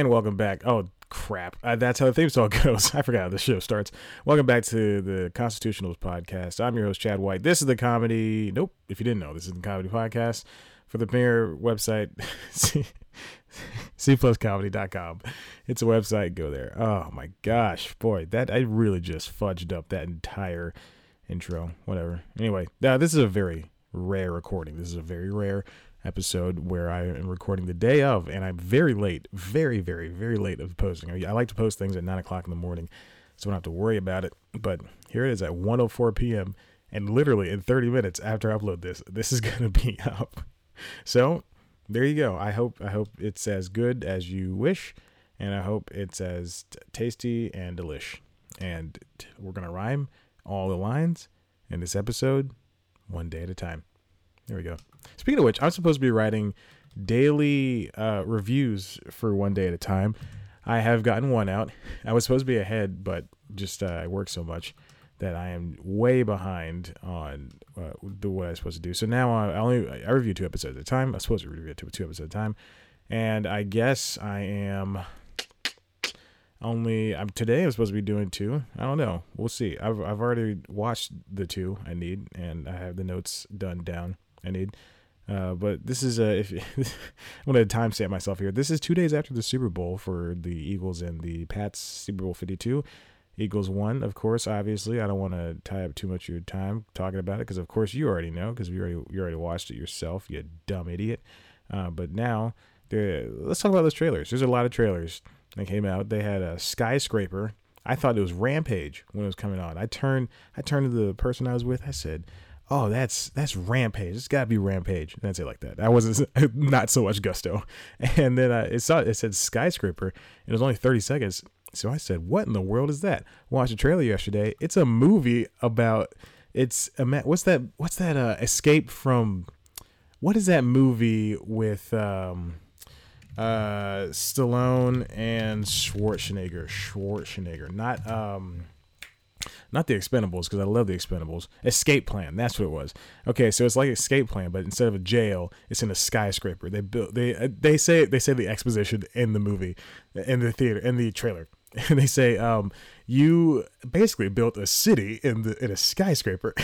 And welcome back. Oh, crap. Uh, that's how the theme song goes. I forgot how the show starts. Welcome back to the Constitutionals podcast. I'm your host, Chad White. This is the comedy. Nope. If you didn't know, this is the comedy podcast for the premier website, cpluscomedy.com. It's a website. Go there. Oh, my gosh. Boy, that I really just fudged up that entire intro. Whatever. Anyway, now this is a very rare recording. This is a very rare episode where I am recording the day of, and I'm very late, very, very, very late of posting. I like to post things at nine o'clock in the morning, so I don't have to worry about it. But here it is at 1:04 p.m. and literally in 30 minutes after I upload this, this is gonna be up. So there you go. I hope I hope it's as good as you wish, and I hope it's as t- tasty and delish. And t- we're gonna rhyme all the lines in this episode, one day at a time. There we go. Speaking of which, I'm supposed to be writing daily uh, reviews for one day at a time. I have gotten one out. I was supposed to be ahead, but just uh, I work so much that I am way behind on uh, the what I'm supposed to do. So now I only I review two episodes at a time. I'm supposed to review two, two episodes at a time, and I guess I am only I'm today I'm supposed to be doing two. I don't know. We'll see. I've I've already watched the two I need, and I have the notes done down. I need. Uh, but this is a if I'm gonna timestamp myself here. This is two days after the Super Bowl for the Eagles and the Pats Super Bowl 52. Eagles won, of course. Obviously, I don't want to tie up too much of your time talking about it because, of course, you already know because you already you already watched it yourself. You dumb idiot. Uh, but now, let's talk about those trailers. There's a lot of trailers that came out. They had a skyscraper. I thought it was Rampage when it was coming on. I turned I turned to the person I was with. I said, oh, that's that's Rampage. It's got to be Rampage. And I'd say like that. I wasn't not so much gusto. And then I, it saw it said skyscraper. And it was only 30 seconds. So I said, what in the world is that? Watched a trailer yesterday. It's a movie about it's a what's that what's that uh escape from what is that movie with um uh Stallone and Schwarzenegger Schwarzenegger not um not the Expendables because I love the Expendables. Escape Plan, that's what it was. Okay, so it's like Escape Plan, but instead of a jail, it's in a skyscraper. They built they uh, they say they say the exposition in the movie, in the theater, in the trailer. And they say, um, you basically built a city in the in a skyscraper,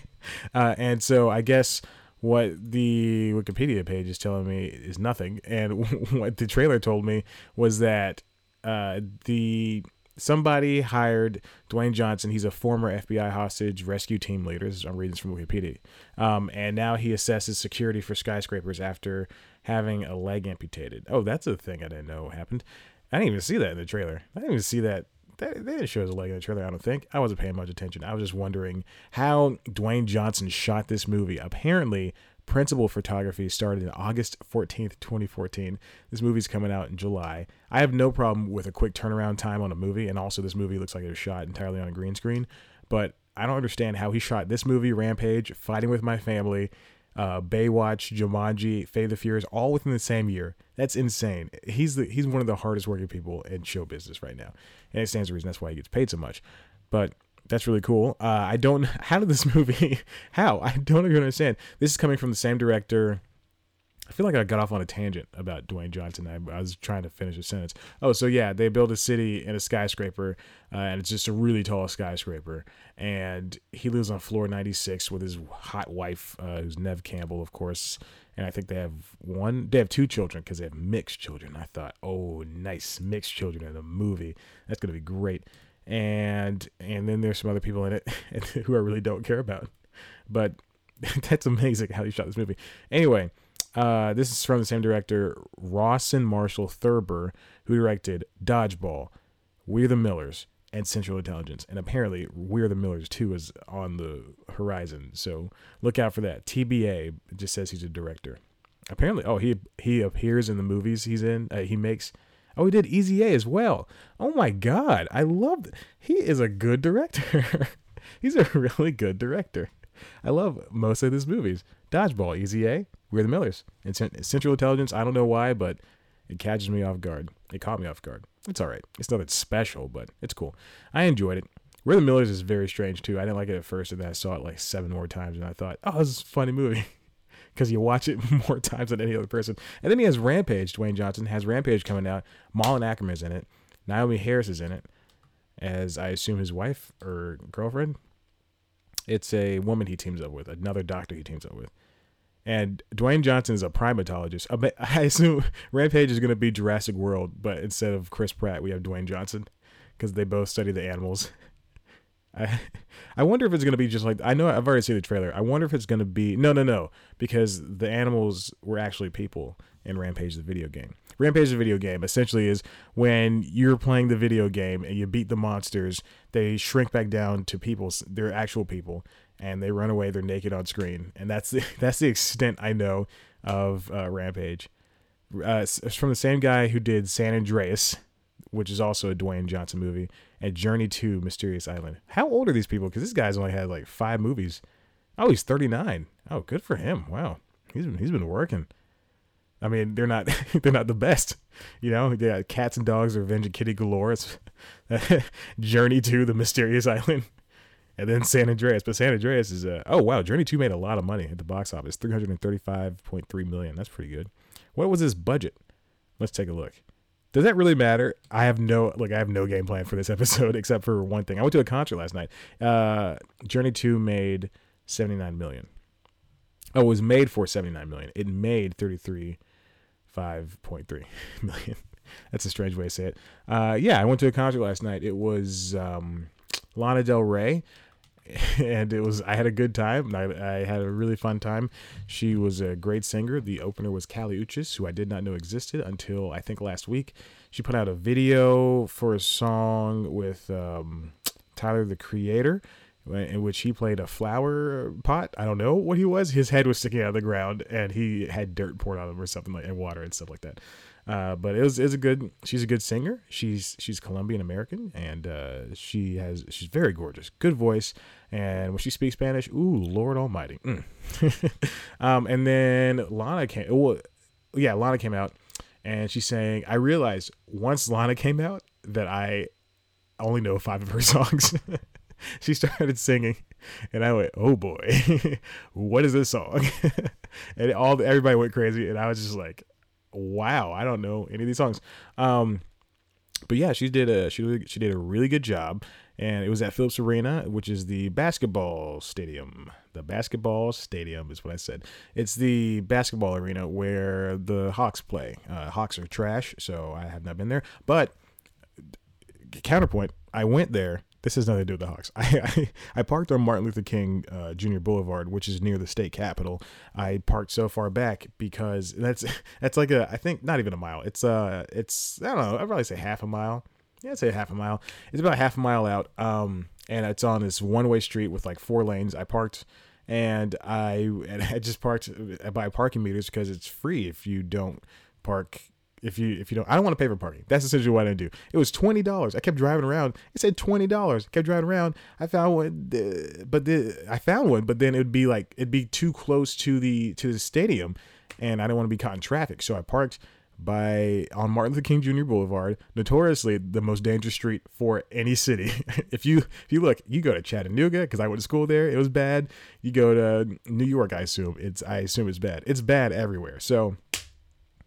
uh, and so I guess what the Wikipedia page is telling me is nothing, and what the trailer told me was that uh, the somebody hired Dwayne Johnson. He's a former FBI hostage rescue team leader. I'm reading this from Wikipedia. Um, and now he assesses security for skyscrapers after having a leg amputated. Oh, that's a thing I didn't know happened. I didn't even see that in the trailer. I didn't even see that. They, they didn't show his leg in the trailer, I don't think. I wasn't paying much attention. I was just wondering how Dwayne Johnson shot this movie. Apparently, principal photography started in August 14th, 2014. This movie's coming out in July. I have no problem with a quick turnaround time on a movie, and also this movie looks like it was shot entirely on a green screen. But I don't understand how he shot this movie, Rampage, Fighting with My Family, uh, Baywatch, Jumanji, Fate the Furious, all within the same year. That's insane. He's the he's one of the hardest working people in show business right now, and it stands to reason that's why he gets paid so much. But that's really cool. Uh, I don't. How did this movie? How I don't even understand. This is coming from the same director. I feel like I got off on a tangent about Dwayne Johnson. I, I was trying to finish a sentence. Oh, so yeah, they build a city in a skyscraper, uh, and it's just a really tall skyscraper. And he lives on floor 96 with his hot wife, uh, who's Neve Campbell, of course. And I think they have one, they have two children because they have mixed children. I thought, oh, nice mixed children in a movie. That's gonna be great and and then there's some other people in it who I really don't care about. But that's amazing how he shot this movie. Anyway, uh, this is from the same director, Rawson Marshall Thurber, who directed Dodgeball, We're the Millers, and Central Intelligence. And apparently, We're the Millers too is on the horizon. So look out for that. TBA just says he's a director. Apparently, oh, he he appears in the movies he's in. Uh, he makes Oh, he did Easy A as well. Oh my God. I love He is a good director. He's a really good director. I love most of his movies. Dodgeball, Easy A, We're the Millers. And Central Intelligence, I don't know why, but it catches me off guard. It caught me off guard. It's all right. It's nothing special, but it's cool. I enjoyed it. We're the Millers is very strange too. I didn't like it at first, and then I saw it like seven more times, and I thought, oh, this is a funny movie. because you watch it more times than any other person. And then he has Rampage. Dwayne Johnson has Rampage coming out. Malin Akerman's in it. Naomie Harris is in it, as I assume his wife or girlfriend. It's a woman he teams up with, another doctor he teams up with. And Dwayne Johnson is a primatologist. I assume Rampage is going to be Jurassic World, but instead of Chris Pratt, we have Dwayne Johnson because they both study the animals. I I wonder if it's gonna be just like I know I've already seen the trailer. I wonder if it's gonna be no no no because the animals were actually people in Rampage the video game. Rampage the video game essentially is when you're playing the video game and you beat the monsters, they shrink back down to people. They're actual people and they run away. They're naked on screen, and that's the that's the extent I know of uh, Rampage. Uh, it's from the same guy who did San Andreas, which is also a Dwayne Johnson movie, and Journey to Mysterious Island. How old are these people? Because this guy's only had like five movies. Oh, he's 39. Oh, good for him. Wow, he's been, he's been working. I mean, they're not they're not the best, you know. Yeah, Cats and Dogs, Revenge of Kitty Galore. It's Journey to the Mysterious Island, and then San Andreas. But San Andreas is uh, oh wow, Journey Two made a lot of money at the box office, three hundred and thirty-five point three million. That's pretty good. What was his budget? Let's take a look. Does that really matter? I have no like I have no game plan for this episode except for one thing. I went to a concert last night. Uh, Journey Two made seventy nine million. Oh, it was made for seventy nine million. It made thirty three five point three million. That's a strange way to say it. Uh, yeah, I went to a concert last night. It was um, Lana Del Rey and it was I had a good time. I, I had a really fun time. She was a great singer. The opener was Kali Uchis, who I did not know existed until I think last week. She put out a video for a song with um, Tyler the Creator, in which he played a flower pot. I don't know what he was. His head was sticking out of the ground, and he had dirt poured on him or something like and water and stuff like that. Uh, but it was it's a good. She's a good singer. She's she's Colombian American, and uh, she has she's very gorgeous, good voice, and when she speaks Spanish, ooh, Lord Almighty. Mm. um, and then Lana came. Well, yeah, Lana came out, and she's saying, I realized once Lana came out that I only know five of her songs. she started singing, and I went, "Oh boy, what is this song?" and all everybody went crazy, and I was just like, wow, I don't know any of these songs. Um, but yeah, she did a she she did a really good job, and it was at Phillips Arena, which is the basketball stadium. The basketball stadium is what I said. It's the basketball arena where the Hawks play. Uh, Hawks are trash, so I have not been there. But counterpoint, I went there this has nothing to do with the Hawks. I I, I parked on Martin Luther King uh, Jr. Boulevard, which is near the state capitol. I parked so far back because that's that's like a I think not even a mile. It's uh it's I don't know. I'd probably say half a mile. Yeah, I'd say half a mile. It's about half a mile out. Um, and it's on this one way street with like four lanes. I parked and I and I just parked by parking meters because it's free if you don't park if you if you don't I don't want to pay for parking. That's essentially what I didn't do. It was twenty dollars. I kept driving around. It said twenty dollars. Kept driving around. I found one, but the, I found one, but then it would be like it'd be too close to the to the stadium, and I didn't want to be caught in traffic. So I parked by on Martin Luther King Jr. Boulevard, notoriously the most dangerous street for any city. if you if you look, you go to Chattanooga because I went to school there. It was bad. You go to New York, I assume it's I assume it's bad. It's bad everywhere. So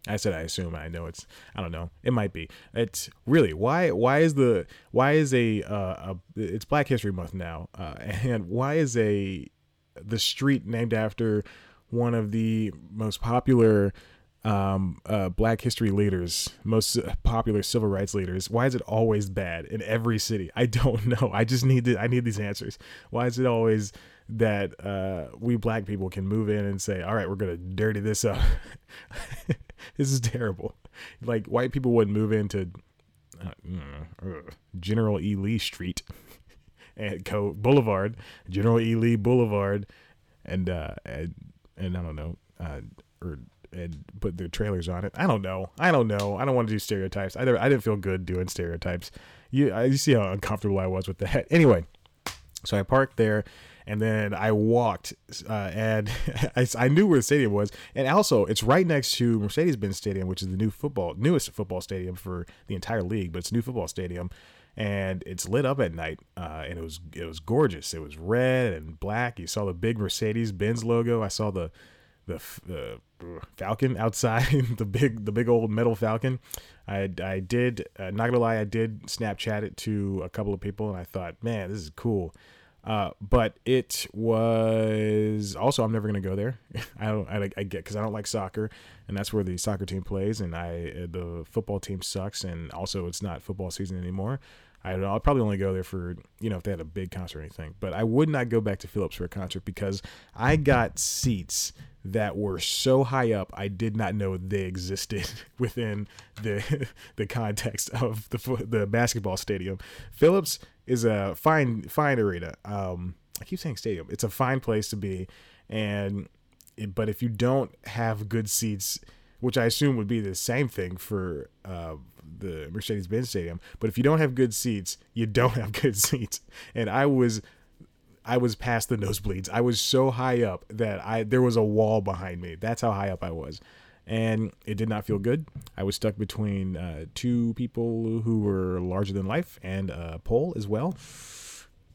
I said I assume I know it's I don't know it might be it's really why why is the why is a uh a, it's Black History Month now uh, and why is a the street named after one of the most popular um, uh, Black history leaders, most popular civil rights leaders. Why is it always bad in every city? I don't know. I just need to, I need these answers. Why is it always that uh, we black people can move in and say, all right, we're gonna dirty this up. this is terrible. Like white people wouldn't move into uh, uh, General E. Lee Street and Co Boulevard, General E. Lee Boulevard, and uh, and, and I don't know, uh, or and put the trailers on it. I don't know. I don't know. I don't want to do stereotypes. I, never, I didn't feel good doing stereotypes. You, you see how uncomfortable I was with that. Anyway, so I parked there and then I walked, uh, and I, I, knew where the stadium was, and also it's right next to Mercedes-Benz Stadium, which is the new football, newest football stadium for the entire league, but it's a new football stadium, and it's lit up at night, uh, and it was it was gorgeous. It was red and black. You saw the big Mercedes-Benz logo. I saw the the the Falcon outside the big the big old metal Falcon. I I did uh, not gonna lie, I did Snapchat it to a couple of people, and I thought, man, this is cool. Uh, but it was also I'm never gonna go there. I don't I, I get because I don't like soccer, and that's where the soccer team plays, and I the football team sucks, and also it's not football season anymore. I don't know. I'll probably only go there for you know if they had a big concert or anything. But I would not go back to Phillips for a concert because I got seats that were so high up I did not know they existed within the the context of the the basketball stadium. Phillips is a fine fine arena. Um, I keep saying stadium. It's a fine place to be, and but if you don't have good seats, which I assume would be the same thing for uh, the Mercedes-Benz Stadium, but if you don't have good seats, you don't have good seats. And I was I was past the nosebleeds. I was so high up that I there was a wall behind me. That's how high up I was. And it did not feel good. I was stuck between uh, two people who were larger than life and a pole as well.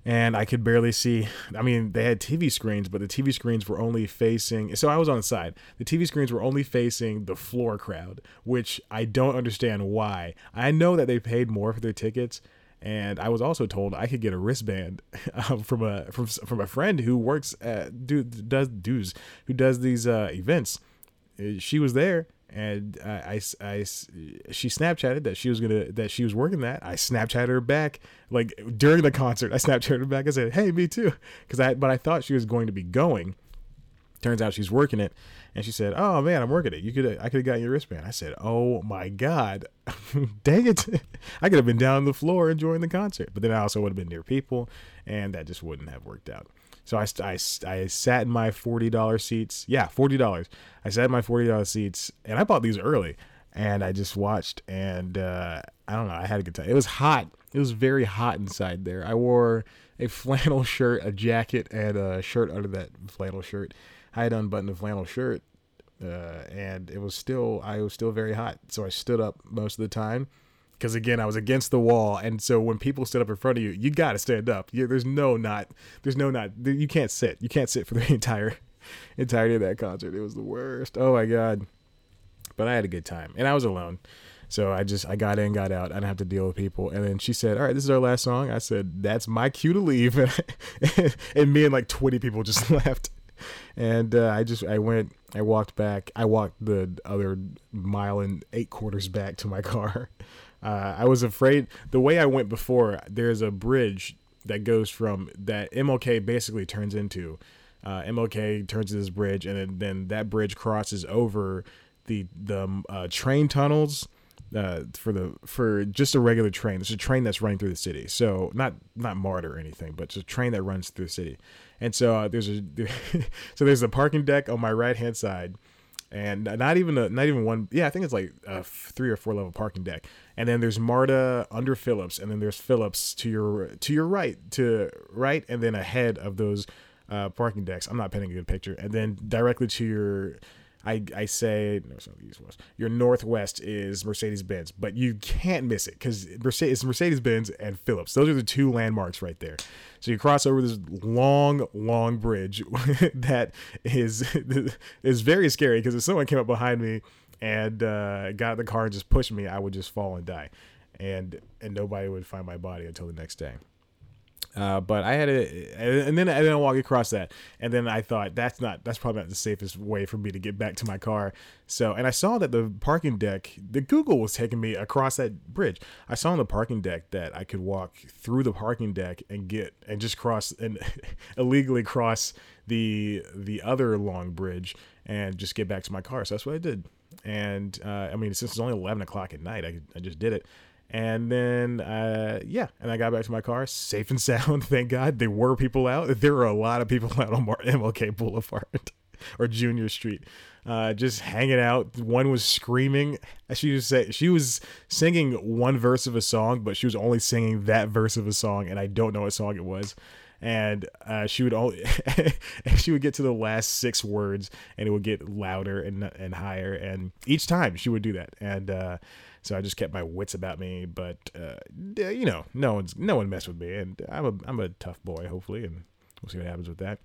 And I could barely see. I mean, they had TV screens, but the TV screens were only facing. So I was on the side. The TV screens were only facing the floor crowd, which I don't understand why. I know that they paid more for their tickets, and I was also told I could get a wristband um, from a from from a friend who works at do does does who does these uh, events. Uh, she was there, and I, I, I she Snapchatted that she was gonna that she was working that. I Snapchatted her back like during the concert. I Snapchatted her back. I said, "Hey, me too," because I but I thought she was going to be going. Turns out she's working it, and she said, "Oh man, I'm working it. You could I could have gotten your wristband." I said, "Oh my god, dang it! I could have been down on the floor enjoying the concert, but then I also would have been near people, and that just wouldn't have worked out." So I, I, I sat in my forty dollars seats. Yeah, forty dollars. I sat in my forty dollars seats, and I bought these early, and I just watched, and uh, I don't know. I had a good time. It was hot. It was very hot inside there. I wore a flannel shirt, a jacket, and a shirt under that flannel shirt I had unbuttoned a flannel shirt, uh, and it was still I was still very hot. So I stood up most of the time because again I was against the wall, and so when people stood up in front of you, you got to stand up. You, there's no not there's no not you can't sit. You can't sit for the entire entirety of that concert. It was the worst. Oh my god. But I had a good time, and I was alone. So I just I got in, got out. I didn't have to deal with people. And then she said, "All right, this is our last song." I said, "That's my cue to leave." and me and like twenty people just left and uh, I just I went I walked back I walked the other mile and eight quarters back to my car. Uh, I was afraid the way I went before. There's a bridge that goes from that MLK basically turns into. Uh, MLK turns to this bridge, and then, then that bridge crosses over the the uh, train tunnels uh, for the for just a regular train. It's a train that's running through the city, so not not MARTA or anything, but just a train that runs through the city. And so uh, there's a so there's a parking deck on my right hand side, and not even a not even one. Yeah, I think it's like a three or four level parking deck. And then there's MARTA under Phillips, and then there's Phillips to your to your right to right, and then ahead of those uh, parking decks. I'm not painting a good picture. And then directly to your I, I say no, it's not east west. Your northwest is Mercedes Benz, but you can't miss it because Mercedes, Mercedes Benz and Phillips. Those are the two landmarks right there. So you cross over this long, long bridge that is is very scary because if someone came up behind me and uh, got in the car and just pushed me, I would just fall and die, and and nobody would find my body until the next day. Uh, but I had a, and then and then I walk across that, and then I thought that's not that's probably not the safest way for me to get back to my car. So, and I saw that the parking deck, the Google was taking me across that bridge. I saw on the parking deck that I could walk through the parking deck and get and just cross and illegally cross the the other long bridge and just get back to my car. So that's what I did. And uh, I mean, since it's only eleven o'clock at night, I I just did it. And then, uh, yeah, and I got back to my car safe and sound. Thank God. There were people out. There were a lot of people out on MLK Boulevard or Junior Street, uh, just hanging out. One was screaming. She was say she was singing one verse of a song, but she was only singing that verse of a song, and I don't know what song it was. And uh, she would only she would get to the last six words, and it would get louder and and higher. And each time she would do that, and uh, so I just kept my wits about me. But uh, you know, no one's no one messed with me, and I'm a I'm a tough boy, hopefully, and we'll see what happens with that.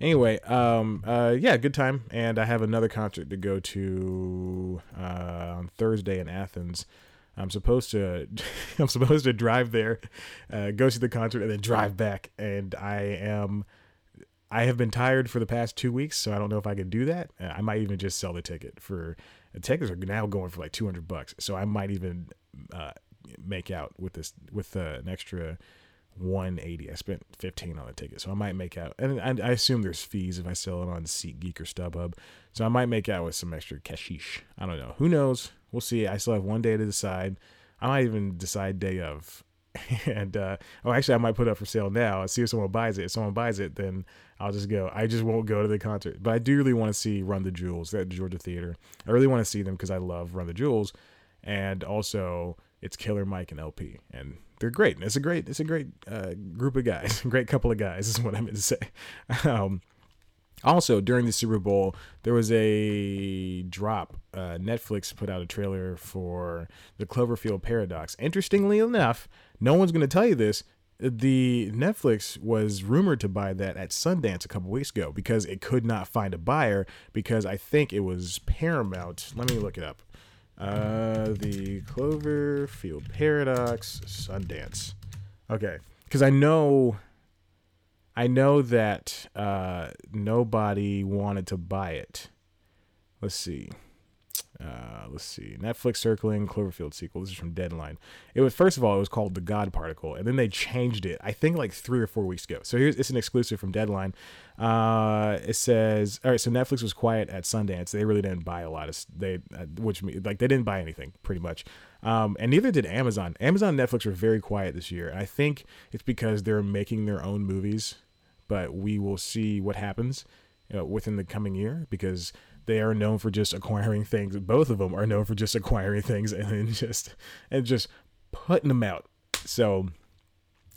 Anyway, um, uh, yeah, good time, and I have another concert to go to uh, on Thursday in Athens. I'm supposed to, I'm supposed to drive there, uh, go see the concert, and then drive back. And I am, I have been tired for the past two weeks, so I don't know if I can do that. Uh, I might even just sell the ticket for. The tickets are now going for like 200 bucks, so I might even uh, make out with this with uh, an extra 180. I spent 15 on the ticket, so I might make out. And I, I assume there's fees if I sell it on SeatGeek or StubHub, so I might make out with some extra cashish. I don't know. Who knows? We'll see. I still have one day to decide. I might even decide day of. and uh, oh, actually, I might put it up for sale now. and See if someone buys it. If someone buys it, then I'll just go. I just won't go to the concert. But I do really want to see Run the Jewels at Georgia Theater. I really want to see them because I love Run the Jewels, and also it's Killer Mike and El-P, and they're great. It's a great, it's a great uh, group of guys, great couple of guys is what I meant to say. Um, also, during the Super Bowl, there was a drop. Uh, Netflix put out a trailer for the Cloverfield Paradox. Interestingly enough, no one's going to tell you this. The Netflix was rumored to buy that at Sundance a couple weeks ago because it could not find a buyer because I think it was Paramount. Let me look it up. Uh, the Cloverfield Paradox Sundance. Okay, because I know, I know that uh, nobody wanted to buy it. Let's see. Uh, let's see. Netflix circling Cloverfield sequel. This is from Deadline. It was first of all, it was called The God Particle, and then they changed it. I think like three or four weeks ago. So here's it's an exclusive from Deadline. Uh, it says, all right. So Netflix was quiet at Sundance. They really didn't buy a lot of they, uh, which like they didn't buy anything pretty much. Um, and neither did Amazon. Amazon and Netflix were very quiet this year. I think it's because they're making their own movies, but we will see what happens within the coming year because they are known for just acquiring things. Both of them are known for just acquiring things and then just and just putting them out. So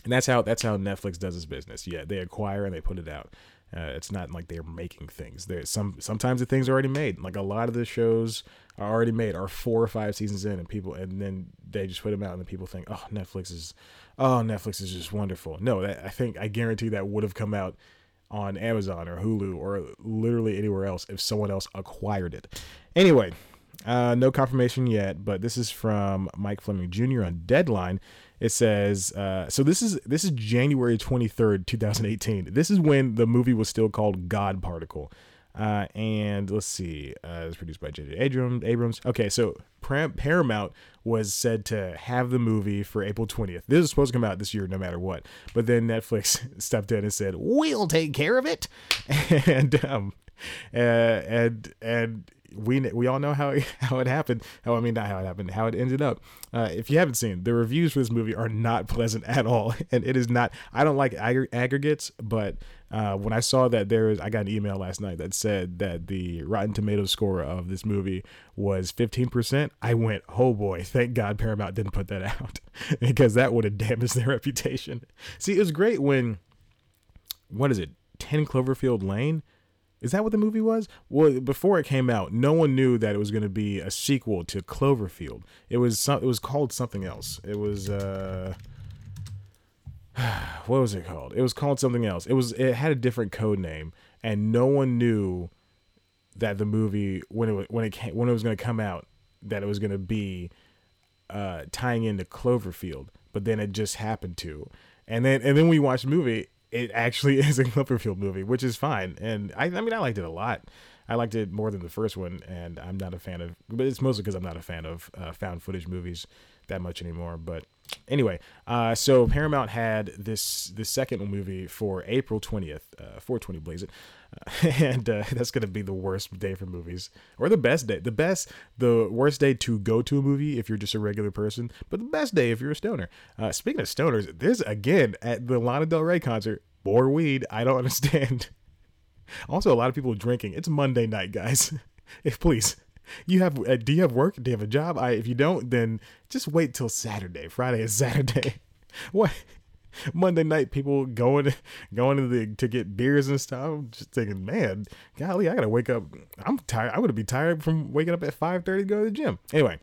and that's how that's how Netflix does its business. Yeah, they acquire and they put it out. Uh, it's not like they're making things. There's some sometimes the things are already made. Like a lot of the shows are already made, are four or five seasons in, and people and then they just put them out, and then people think, oh, Netflix is, oh, Netflix is just wonderful. No, that, I think I guarantee that would have come out on Amazon or Hulu or literally anywhere else if someone else acquired it. Anyway, uh, no confirmation yet, but this is from Mike Fleming Jr. on Deadline. It says, uh, so this is this is January twenty third, two thousand eighteen. This is when the movie was still called God Particle. Uh, and let's see, uh, it's produced by J.J. Abrams. Abrams. Okay, so Paramount was said to have the movie for April 20th. This is supposed to come out this year, no matter what. But then Netflix stepped in and said, "We'll take care of it," and um, uh, and and we we all know how how it happened. How I mean, not how it happened, how it ended up. Uh, if you haven't seen, the reviews for this movie are not pleasant at all, and it is not. I don't like ag- aggregates, but uh, when I saw that there is, I got an email last night that said that the Rotten Tomatoes score of this movie was 15%. I went, oh boy, thank God Paramount didn't put that out because that would have damaged their reputation. See, it was great when, what is it, 10 Cloverfield Lane? Is that what the movie was? Well, before it came out, no one knew that it was going to be a sequel to Cloverfield. It was some, it was called something else. It was uh what was it called? It was called something else. It was it had a different code name, and no one knew that the movie when it when it came, when it was going to come out that it was going to be uh, tying into Cloverfield. But then it just happened to, and then and then we watched the movie. It actually is a Cloverfield movie, which is fine. And I, I mean, I liked it a lot. I liked it more than the first one, and I'm not a fan of. But it's mostly because I'm not a fan of uh, found footage movies that much anymore. But anyway, uh, so Paramount had this this second movie for April twentieth, uh, four twenty blaze it, uh, and uh, that's gonna be the worst day for movies, or the best day, the best, the worst day to go to a movie if you're just a regular person, but the best day if you're a stoner. Uh, speaking of stoners, this again at the Lana Del Rey concert more weed. I don't understand. also, a lot of people drinking. It's Monday night, guys. if please you have uh, do you have work? Do you have a job? I if you don't, then just wait till Saturday. Friday is Saturday. what? Monday night, people going going to the to get beers and stuff. Just thinking, man, golly, I gotta wake up. I'm tired. I'm gonna be tired from waking up at five thirty to go to the gym. Anyway,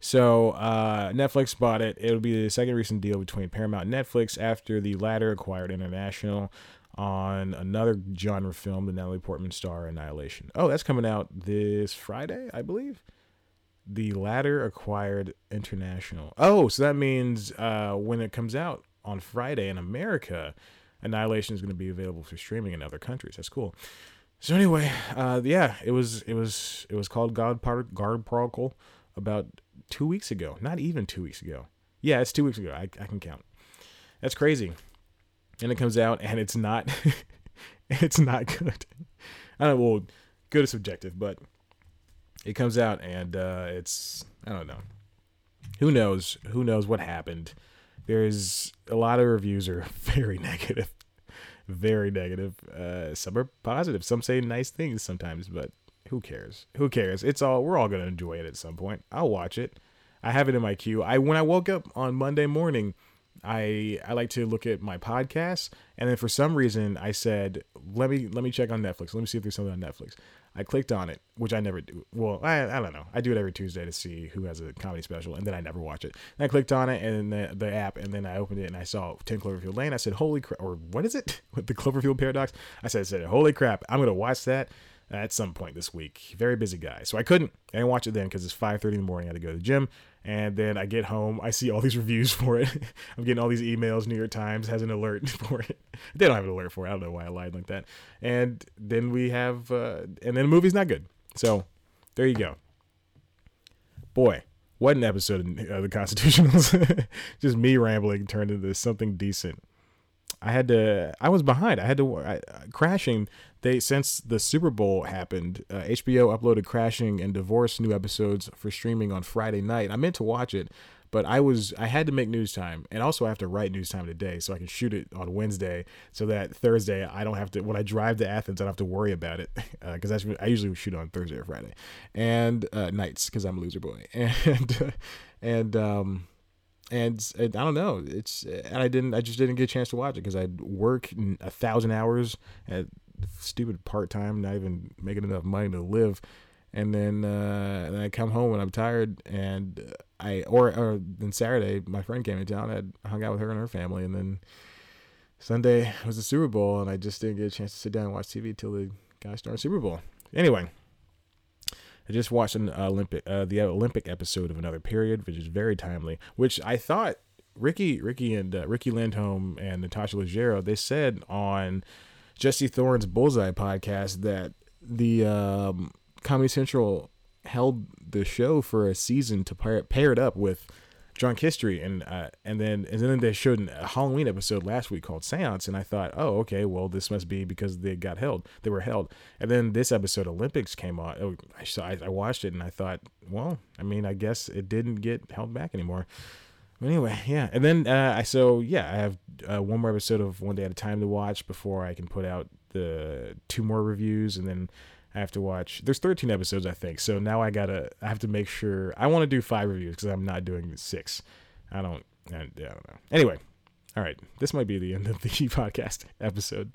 so uh, Netflix bought it. It'll be the second recent deal between Paramount and Netflix after the latter acquired International on another genre film, the Natalie Portman star Annihilation. Oh, that's coming out this Friday, I believe. The latter acquired international. Oh, so that means uh, when it comes out on Friday in America, Annihilation is going to be available for streaming in other countries. That's cool. So anyway, uh, yeah, it was it was it was called God Part Guard Protocol about two weeks ago. Not even two weeks ago. Yeah, it's two weeks ago. I, I can count. That's crazy. And it comes out and it's not it's not good. I don't well, good is subjective, but it comes out and uh, it's I don't know. Who knows? Who knows what happened? There's a lot of reviews are very negative very negative. Uh, some are positive. Some say nice things sometimes, but who cares? Who cares? It's all we're all gonna enjoy it at some point. I'll watch it. I have it in my queue. I when I woke up on Monday morning, I I like to look at my podcasts, and then for some reason I said, let me let me check on Netflix. Let me see if there's something on Netflix. I clicked on it, which I never do. Well, I, I don't know. I do it every Tuesday to see who has a comedy special, and then I never watch it. And I clicked on it and the, the app, and then I opened it and I saw 10 Cloverfield Lane. I said, holy crap, or what is it? The Cloverfield Paradox? I said, I said, holy crap, I'm going to watch that at some point this week. Very busy guy. So I couldn't. I didn't watch it then because it's 5.30 in the morning. I had to go to the gym. And then I get home, I see all these reviews for it. I'm getting all these emails. New York Times has an alert for it. They don't have an alert for it. I don't know why I lied like that. And then we have, uh, and then the movie's not good. So there you go. Boy, what an episode of the Constitutionals. Just me rambling turned into something decent. I had to. I was behind. I had to I, crashing. They since the Super Bowl happened, uh, HBO uploaded Crashing and Divorce new episodes for streaming on Friday night. I meant to watch it, but I was I had to make news time, and also I have to write news time today, so I can shoot it on Wednesday, so that Thursday I don't have to when I drive to Athens I don't have to worry about it because uh, I usually shoot on Thursday or Friday, and uh, nights because I'm a loser boy, and and um and, and I don't know. It's and I didn't. I just didn't get a chance to watch it because I'd work a thousand hours at stupid part time, not even making enough money to live, and then uh, and I come home and I'm tired, and I or or then Saturday my friend came in town. I hung out with her and her family, and then Sunday was the Super Bowl, and I just didn't get a chance to sit down and watch TV till the guys started Super Bowl. Anyway, I just watched an Olympic, uh, the Olympic episode of Another Period, which is very timely. Which I thought Ricky, Ricky and uh, Riki Lindhome and Natasha Leggero, they said on Jesse Thorn's Bullseye podcast that the um, Comedy Central held the show for a season to pair, pair it up with drunk history and uh, and then and then they showed a Halloween episode last week called Seance and I thought oh okay well this must be because they got held they were held. And then this episode Olympics came on oh, I saw I, watched it and I thought well I mean I guess it didn't get held back anymore. Anyway yeah and then uh, I so yeah I have uh, one more episode of One Day at a Time to watch before I can put out the two more reviews and then I have to watch. There's 13 episodes, I think. So now I gotta. I have to make sure. I want to do five reviews because I'm not doing six. I don't. I, I don't know. Anyway, all right. This might be the end of the podcast episode.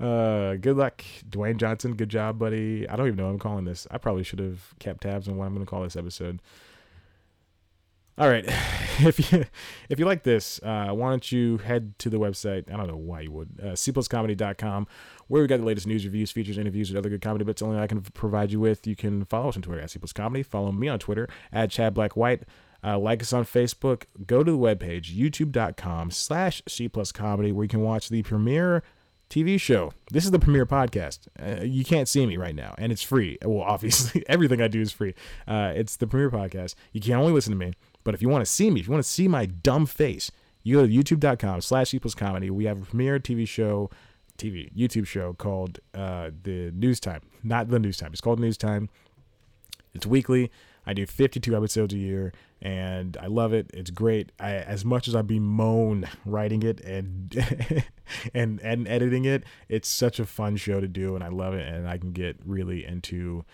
Uh, good luck, Dwayne Johnson. Good job, buddy. I don't even know I'm calling this. I probably should have kept tabs on what I'm to call this episode. All right, if you if you like this, uh, why don't you head to the website? I don't know why you would. Uh, cpluscomedy.com, where we got the latest news, reviews, features, interviews, and other good comedy bits only I can provide you with. You can follow us on Twitter at cpluscomedy. Follow me on Twitter at Chad Black White. Uh, like us on Facebook. Go to the webpage youtube.com slash cpluscomedy where you can watch the premiere TV show. This is the premiere podcast. Uh, you can't see me right now, and it's free. Well, obviously, everything I do is free. Uh, it's the premiere podcast. You can only listen to me. But if you want to see me, if you want to see my dumb face, you go to youtube.com slash equals comedy. We have a premiere TV show, TV, YouTube show called uh, The News Time. Not The News Time. It's called News Time. It's weekly. I do 52 episodes a year, and I love it. It's great. I, as much as I bemoan writing it and and and editing it, it's such a fun show to do, and I love it. And I can get really into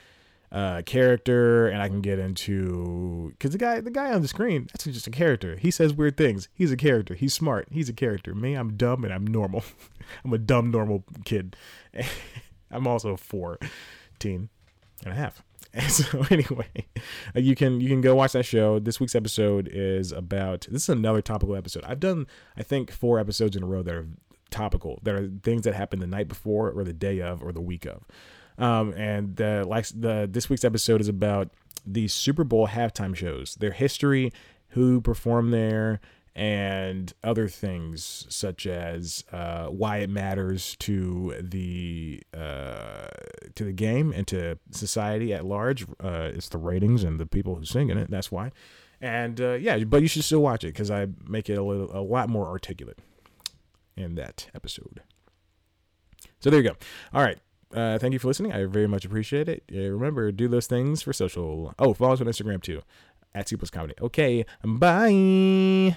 uh, character, and I can get into because the guy, the guy on the screen, that's just a character. He says weird things. He's a character. He's smart. He's a character. Me, I'm dumb and I'm normal. I'm a dumb normal kid. I'm also 14 and a half. And so anyway, uh, you can you can go watch that show. This week's episode is about this is another topical episode. I've done I think four episodes in a row that are topical that are things that happened the night before or the day of or the week of. Um, and uh, like the this week's episode is about the Super Bowl halftime shows, their history, who performed there, and other things such as uh, why it matters to the uh, to the game and to society at large. Uh, it's the ratings and the people who sing in it. That's why. And uh, yeah, but you should still watch it because I make it a little a lot more articulate in that episode. So there you go. All right. Uh, thank you for listening. I very much appreciate it. Remember, do those things for social. Oh, follow us on Instagram too, at C Plus Comedy. Okay, bye.